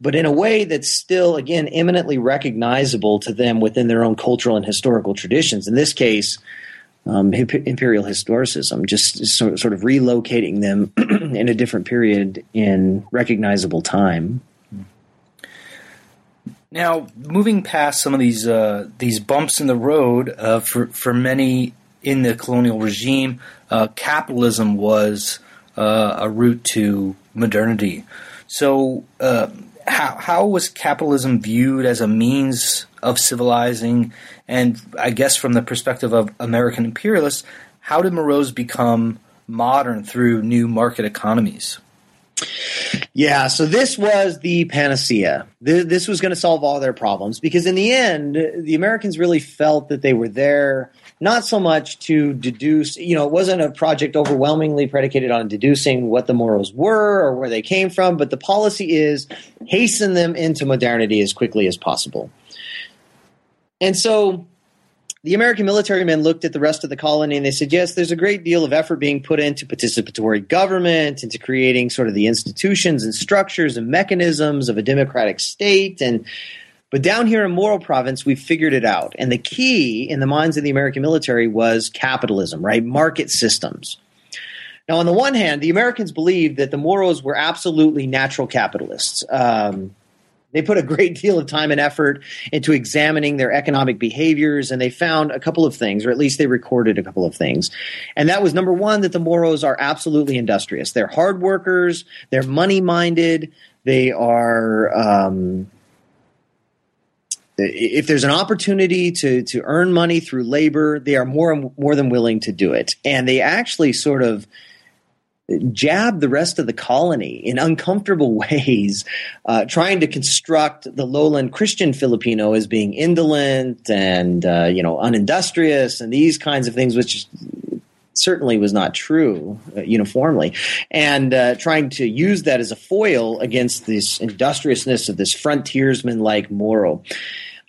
but in a way that's still, again, eminently recognizable to them within their own cultural and historical traditions. In this case, um, imperial historicism, just sort of relocating them in a different period in recognizable time.
Now, moving past some of these uh, these bumps in the road uh, for for many in the colonial regime, uh, capitalism was uh, a route to modernity. So, uh, how how was capitalism viewed as a means of civilizing? And I guess from the perspective of American imperialists, how did Moros become modern through new market economies?
Yeah, so this was the panacea. This was going to solve all their problems because, in the end, the Americans really felt that they were there not so much to deduce, you know, it wasn't a project overwhelmingly predicated on deducing what the Moros were or where they came from, but the policy is hasten them into modernity as quickly as possible. And so the American military men looked at the rest of the colony and they said, yes, there's a great deal of effort being put into participatory government, into creating sort of the institutions and structures and mechanisms of a democratic state. And but down here in Moro Province, we figured it out. And the key in the minds of the American military was capitalism, right? Market systems. Now, on the one hand, the Americans believed that the Moros were absolutely natural capitalists. Um, they put a great deal of time and effort into examining their economic behaviors, and they found a couple of things, or at least they recorded a couple of things. And that was number one, that the Moros are absolutely industrious. They're hard workers, they're money minded, they are. Um, if there's an opportunity to to earn money through labor, they are more more than willing to do it, and they actually sort of jab the rest of the colony in uncomfortable ways, uh, trying to construct the lowland Christian Filipino as being indolent and uh, you know unindustrious and these kinds of things, which certainly was not true uh, uniformly, and uh, trying to use that as a foil against this industriousness of this frontiersman like Moro.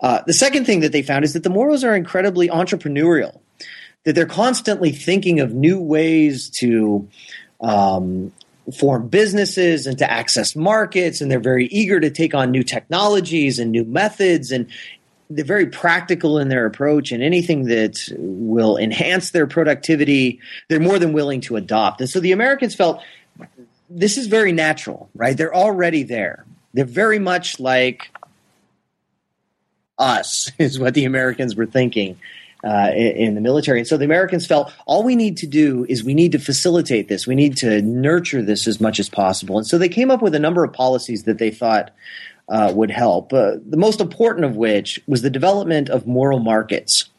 Uh, the second thing that they found is that the Moros are incredibly entrepreneurial. That they're constantly thinking of new ways to um, form businesses and to access markets, and they're very eager to take on new technologies and new methods, and they're very practical in their approach. And anything that will enhance their productivity, they're more than willing to adopt. And so the Americans felt this is very natural, right? They're already there. They're very much like us, is what the Americans were thinking uh, in, the military. And so the Americans felt all we need to do is we need to facilitate this. We need to nurture this as much as possible. And so they came up with a number of policies that they thought uh, would help. Uh, the most important of which was the development of Moro markets.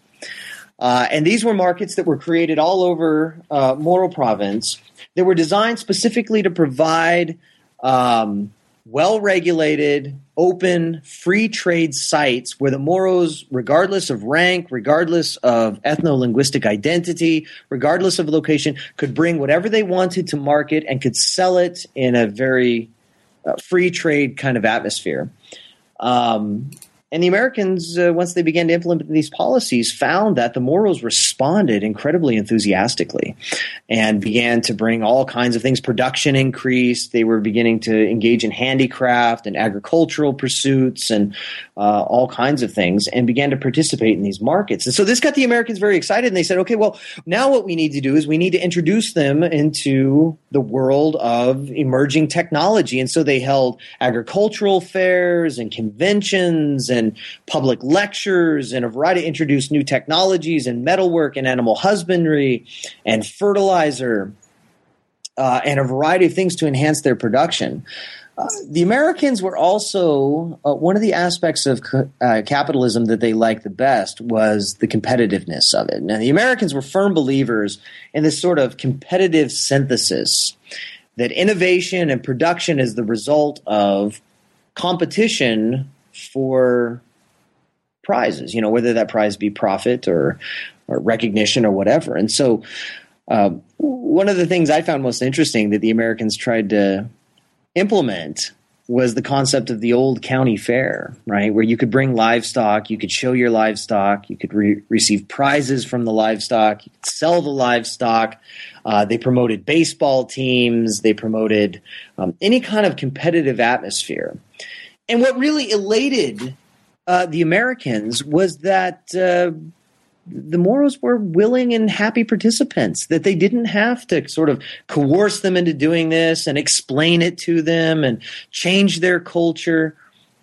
Uh, and these were markets that were created all over uh, Moro province. They were designed specifically to provide um, well regulated, open, free trade sites where the Moros, regardless of rank, regardless of ethno linguistic identity, regardless of location, could bring whatever they wanted to market and could sell it in a very free trade kind of atmosphere. Um, and the Americans, uh, once they began to implement these policies, found that the Moros responded incredibly enthusiastically and began to bring all kinds of things. Production increased. They were beginning to engage in handicraft and agricultural pursuits and uh, all kinds of things and began to participate in these markets. And so this got the Americans very excited. And they said, okay, well, now what we need to do is we need to introduce them into the world of emerging technology. And so they held agricultural fairs and conventions and public lectures and a variety introduced new technologies and metalwork and animal husbandry and fertilizer uh, and a variety of things to enhance their production. Uh, the Americans were also uh, one of the aspects of uh, capitalism that they liked the best was the competitiveness of it. Now, the Americans were firm believers in this sort of competitive synthesis that innovation and production is the result of competition for prizes, you know, whether that prize be profit or, or recognition or whatever. And so, uh, one of the things I found most interesting that the Americans tried to implement was the concept of the old county fair, right? Where you could bring livestock, you could show your livestock, you could re- receive prizes from the livestock, you could sell the livestock. Uh, they promoted baseball teams, they promoted um, any kind of competitive atmosphere. And what really elated uh, the Americans was that uh, the Moros were willing and happy participants, that they didn't have to sort of coerce them into doing this and explain it to them and change their culture.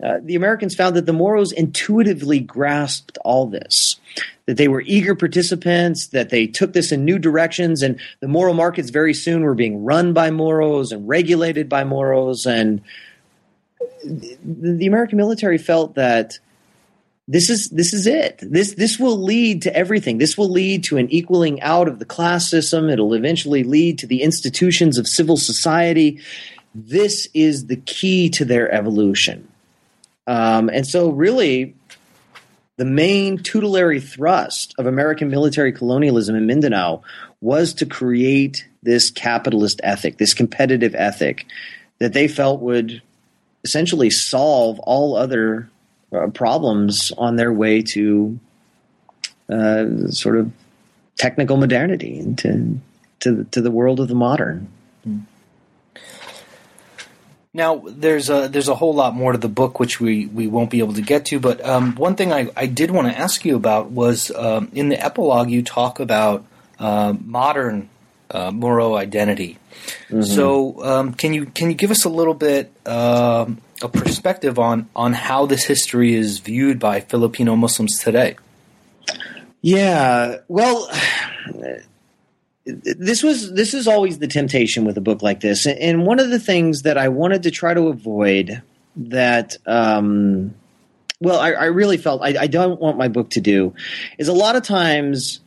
Uh, the Americans found that the Moros intuitively grasped all this, that they were eager participants, that they took this in new directions, and the Moro markets very soon were being run by Moros and regulated by Moros. And the American military felt that this is this is it. This this will lead to everything. This will lead to an equaling out of the class system. It'll eventually lead to the institutions of civil society. This is the key to their evolution. Um, and so, really, the main tutelary thrust of American military colonialism in Mindanao was to create this capitalist ethic, this competitive ethic that they felt would essentially solve all other uh, problems on their way to uh, sort of technical modernity into to to the world of the modern.
Now, there's a there's a whole lot more to the book which we, we won't be able to get to, but um, one thing I, I did want to ask you about was um, in the epilogue you talk about uh, modern uh, Moro identity. Mm-hmm. So, um, can you can you give us a little bit um, a perspective on on how this history is viewed by Filipino Muslims today?
Yeah, well this was this is always the temptation with a book like this, and one of the things that I wanted to try to avoid that. Um, well, I, I, really felt I, I, don't want my book to do is a lot of times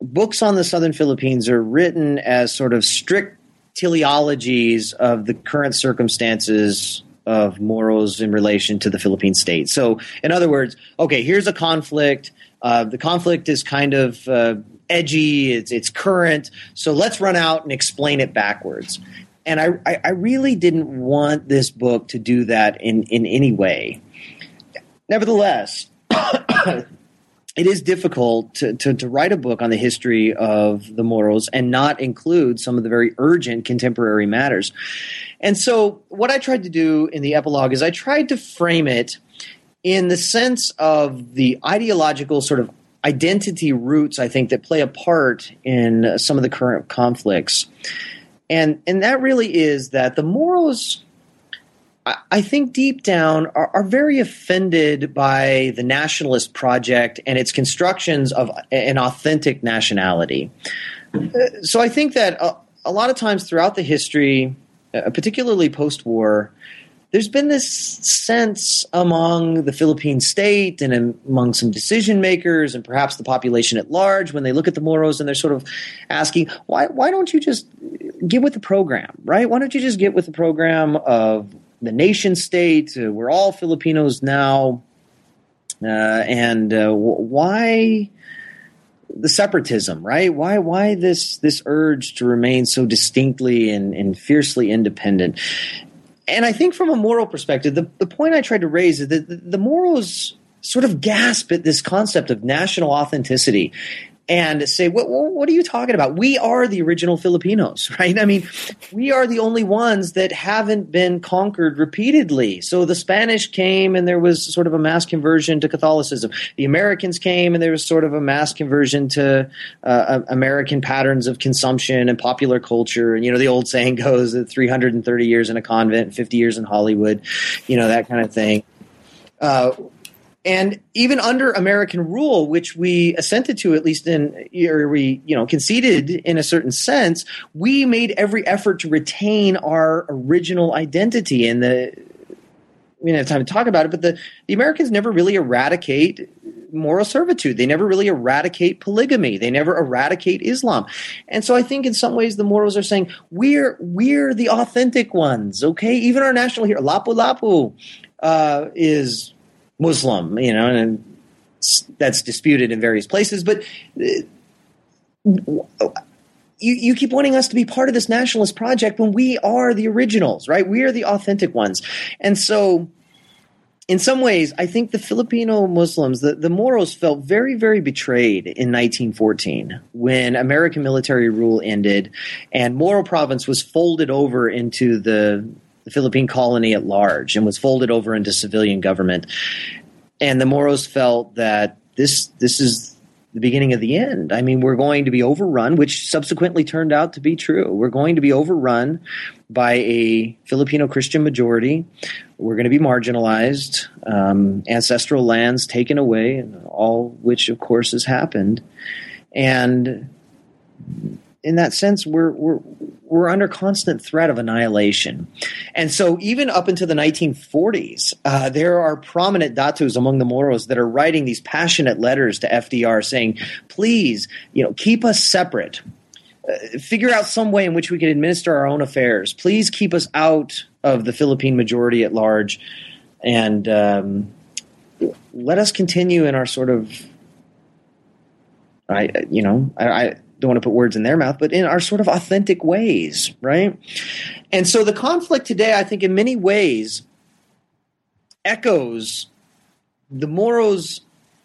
books on the southern Philippines are written as sort of strict teleologies of the current circumstances of Moros in relation to the Philippine state. So, in other words, okay, here's a conflict. Uh, the conflict is kind of uh, edgy, it's, it's current. So let's run out and explain it backwards. And I, I really didn't want this book to do that in, in any way. Nevertheless, it is difficult to, to, to, write a book on the history of the Moros and not include some of the very urgent contemporary matters. And so, what I tried to do in the epilogue is I tried to frame it in the sense of the ideological sort of identity roots, I think, that play a part in some of the current conflicts. And, and that really is that the Moros, I think deep down, are, are very offended by the nationalist project and its constructions of an authentic nationality. So I think that a, a lot of times throughout the history, uh, particularly post war, there's been this sense among the Philippine state and among some decision makers and perhaps the population at large when they look at the Moros and they're sort of asking, why, why don't you just get with the program, right? Why don't you just get with the program of the nation state? Uh, we're all Filipinos now. Uh, and uh, why the separatism, right? Why why this this urge to remain so distinctly and, and fiercely independent? and I think from a Moro perspective, the, the point I tried to raise is that the, the Moros sort of gasp at this concept of national authenticity and say, what, what are you talking about? We are the original Filipinos, right? I mean, we are the only ones that haven't been conquered repeatedly. So the Spanish came and there was sort of a mass conversion to Catholicism. The Americans came and there was sort of a mass conversion to uh, American patterns of consumption and popular culture. And, you know, the old saying goes that 330 years in a convent, 50 years in Hollywood, you know, that kind of thing. Uh, and even under American rule, which we assented to at least in, or we, you know, conceded in a certain sense, we made every effort to retain our original identity. And the, we don't have time to talk about it, but the, the Americans never really eradicate Moro servitude. They never really eradicate polygamy. They never eradicate Islam. And so I think in some ways the Moros are saying we're we're the authentic ones. Okay, even our national hero Lapu Lapu uh, is Muslim, you know, and that's disputed in various places. But uh, you, you keep wanting us to be part of this nationalist project when we are the originals, right? We are the authentic ones. And so, in some ways, I think the Filipino Muslims, the, the Moros, felt very, very betrayed in 1914 when American military rule ended and Moro province was folded over into the the Philippine colony at large and was folded over into civilian government. And the Moros felt that this this is the beginning of the end. I mean, we're going to be overrun, which subsequently turned out to be true. We're going to be overrun by a Filipino Christian majority. We're going to be marginalized, um, ancestral lands taken away, and all which, of course, has happened. And in that sense, we're we're we're under constant threat of annihilation. And so, even up into the 1940s, uh, there are prominent datus among the Moros that are writing these passionate letters to FDR saying, "Please, you know, keep us separate." Uh, figure out some way in which we can administer our own affairs. Please keep us out of the Philippine majority at large, and um, let us continue in our sort of, I, you know, I, I don't want to put words in their mouth, but in our sort of authentic ways, right? And so the conflict today, I think, in many ways, echoes the Moros'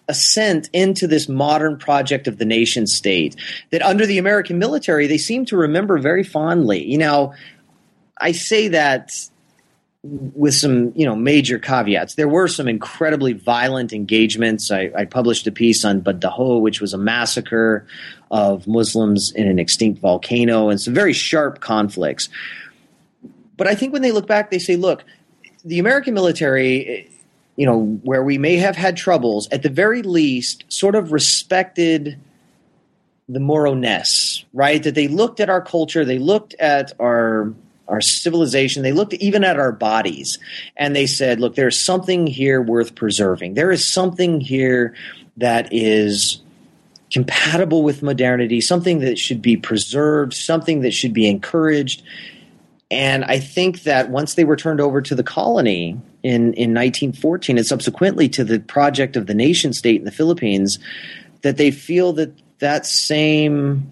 ascent into this modern project of the nation state that under the American military they seem to remember very fondly. You know, I say that with some you know major caveats. There were some incredibly violent engagements. I, I published a piece on Bud Dajo, which was a massacre of Muslims in an extinct volcano, and some very sharp conflicts. But I think when they look back, they say, "Look, the American military." You know, where we may have had troubles, at the very least, sort of respected the Moro-ness, right? That they looked at our culture, they looked at our our civilization. They looked even at our bodies and they said, look, there's something here worth preserving. There is something here that is compatible with modernity, something that should be preserved, something that should be encouraged. And I think that once they were turned over to the colony in, in 1914 and subsequently to the project of the nation state in the Philippines, that they feel that that same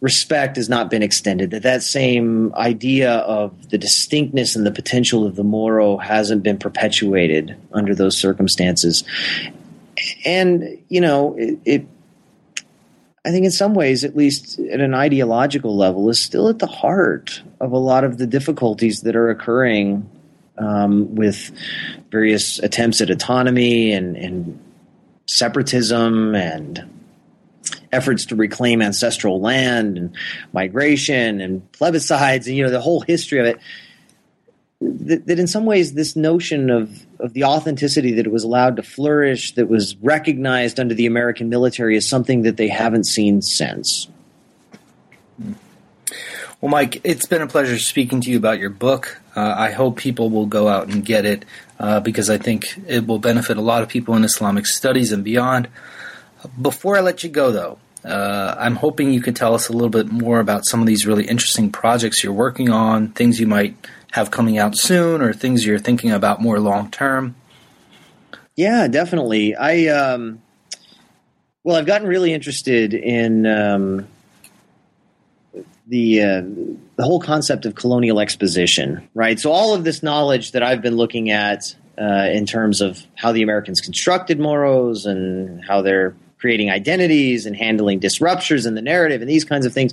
respect has not been extended that that same idea of the distinctness and the potential of the moro hasn't been perpetuated under those circumstances. And you know it, it I think in some ways, at least at an ideological level, is still at the heart of a lot of the difficulties that are occurring um, with various attempts at autonomy and, and separatism and efforts to reclaim ancestral land and migration and plebiscites and you know the whole history of it that, that, in some ways this notion of of the authenticity that it was allowed to flourish that was recognized under the American military is something that they haven't seen since.
Well, Mike, it's been a pleasure speaking to you about your book. Uh, I hope people will go out and get it uh, because I think it will benefit a lot of people in Islamic studies and beyond. Before I let you go, though, uh, I'm hoping you could tell us a little bit more about some of these really interesting projects you're working on, things you might have coming out soon, or things you're thinking about more long term.
Yeah, definitely. I um, well, I've gotten really interested in um, the uh, the whole concept of colonial exposition, right? So all of this knowledge that I've been looking at uh, in terms of how the Americans constructed Moros and how they're creating identities and handling disruptions in the narrative and these kinds of things,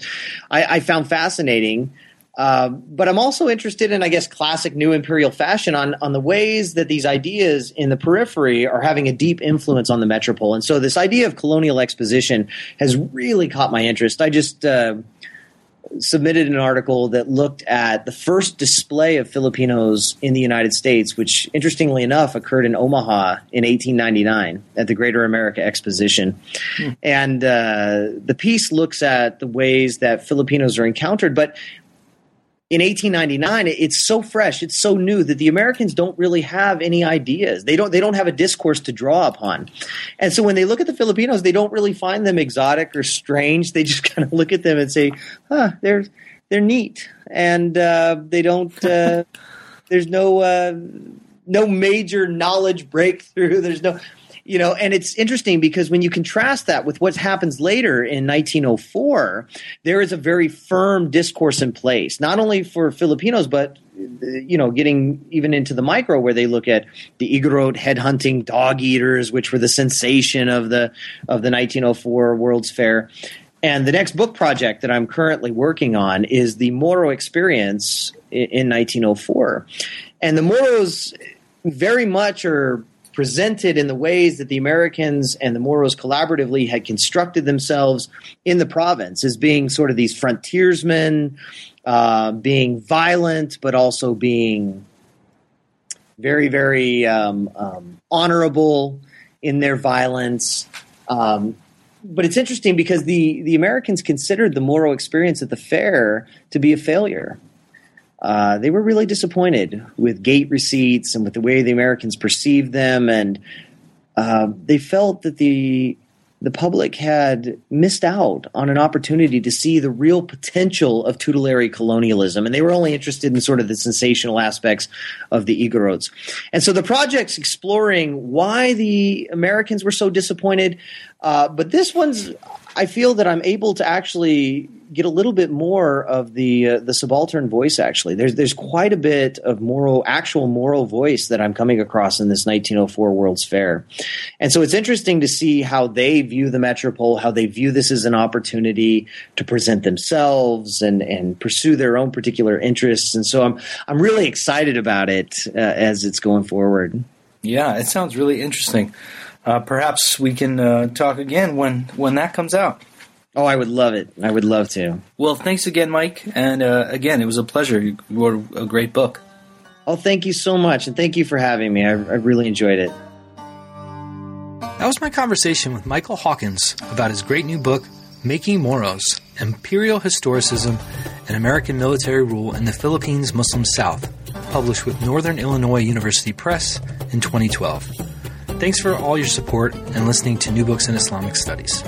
I, I found fascinating. Uh, but I'm also interested in, I guess, classic new imperial fashion on on the ways that these ideas in the periphery are having a deep influence on the metropole. And so, this idea of colonial exposition has really caught my interest. I just uh, submitted an article that looked at the first display of Filipinos in the United States, which interestingly enough occurred in Omaha in 1899 at the Greater America Exposition. Hmm. And uh, the piece looks at the ways that Filipinos are encountered, but in 1899 it's so fresh it's so new that the americans don't really have any ideas. They don't they don't have a discourse to draw upon. And so when they look at the filipinos they don't really find them exotic or strange. They just kind of look at them and say huh they're they're neat. And uh, they don't uh, there's no uh, no major knowledge breakthrough. There's no you know, and it's interesting because when you contrast that with what happens later in 1904, there is a very firm discourse in place, not only for Filipinos, but you know, getting even into the micro where they look at the Igorot headhunting dog eaters, which were the sensation of the of the 1904 World's Fair. And the next book project that I'm currently working on is the Moro experience in 1904. And the Moros very much are presented in the ways that the Americans and the Moros collaboratively had constructed themselves in the province as being sort of these frontiersmen, uh, being violent, but also being very, very um, um, honorable in their violence. Um, but it's interesting because the, the Americans considered the Moro experience at the fair to be a failure uh, they were really disappointed with gate receipts and with the way the Americans perceived them, and uh, they felt that the the public had missed out on an opportunity to see the real potential of tutelary colonialism, and they were only interested in sort of the sensational aspects of the Igorots. And so the project's exploring why the Americans were so disappointed, uh, but this one's I feel that I'm able to actually get a little bit more of the uh, the subaltern voice. Actually, there's there's quite a bit of Moro, actual Moro voice that I'm coming across in this 1904 World's Fair, and so it's interesting to see how they view the Metropole, how they view this as an opportunity to present themselves and and pursue their own particular interests. And so I'm I'm really excited about it uh, as it's going forward.
Yeah, it sounds really interesting. Uh, perhaps we can uh, talk again when when that comes out.
Oh, I would love it. I would love to.
Well, thanks again, Mike. And uh, again, it was a pleasure. You wrote a great book.
Oh, thank you so much. And thank you for having me. I, I really enjoyed it.
That was my conversation with Michael Hawkins about his great new book, Making Moros Imperial Historicism and American Military Rule in the Philippines Muslim South, published with Northern Illinois University Press in 2012. Thanks for all your support and listening to New Books in Islamic Studies.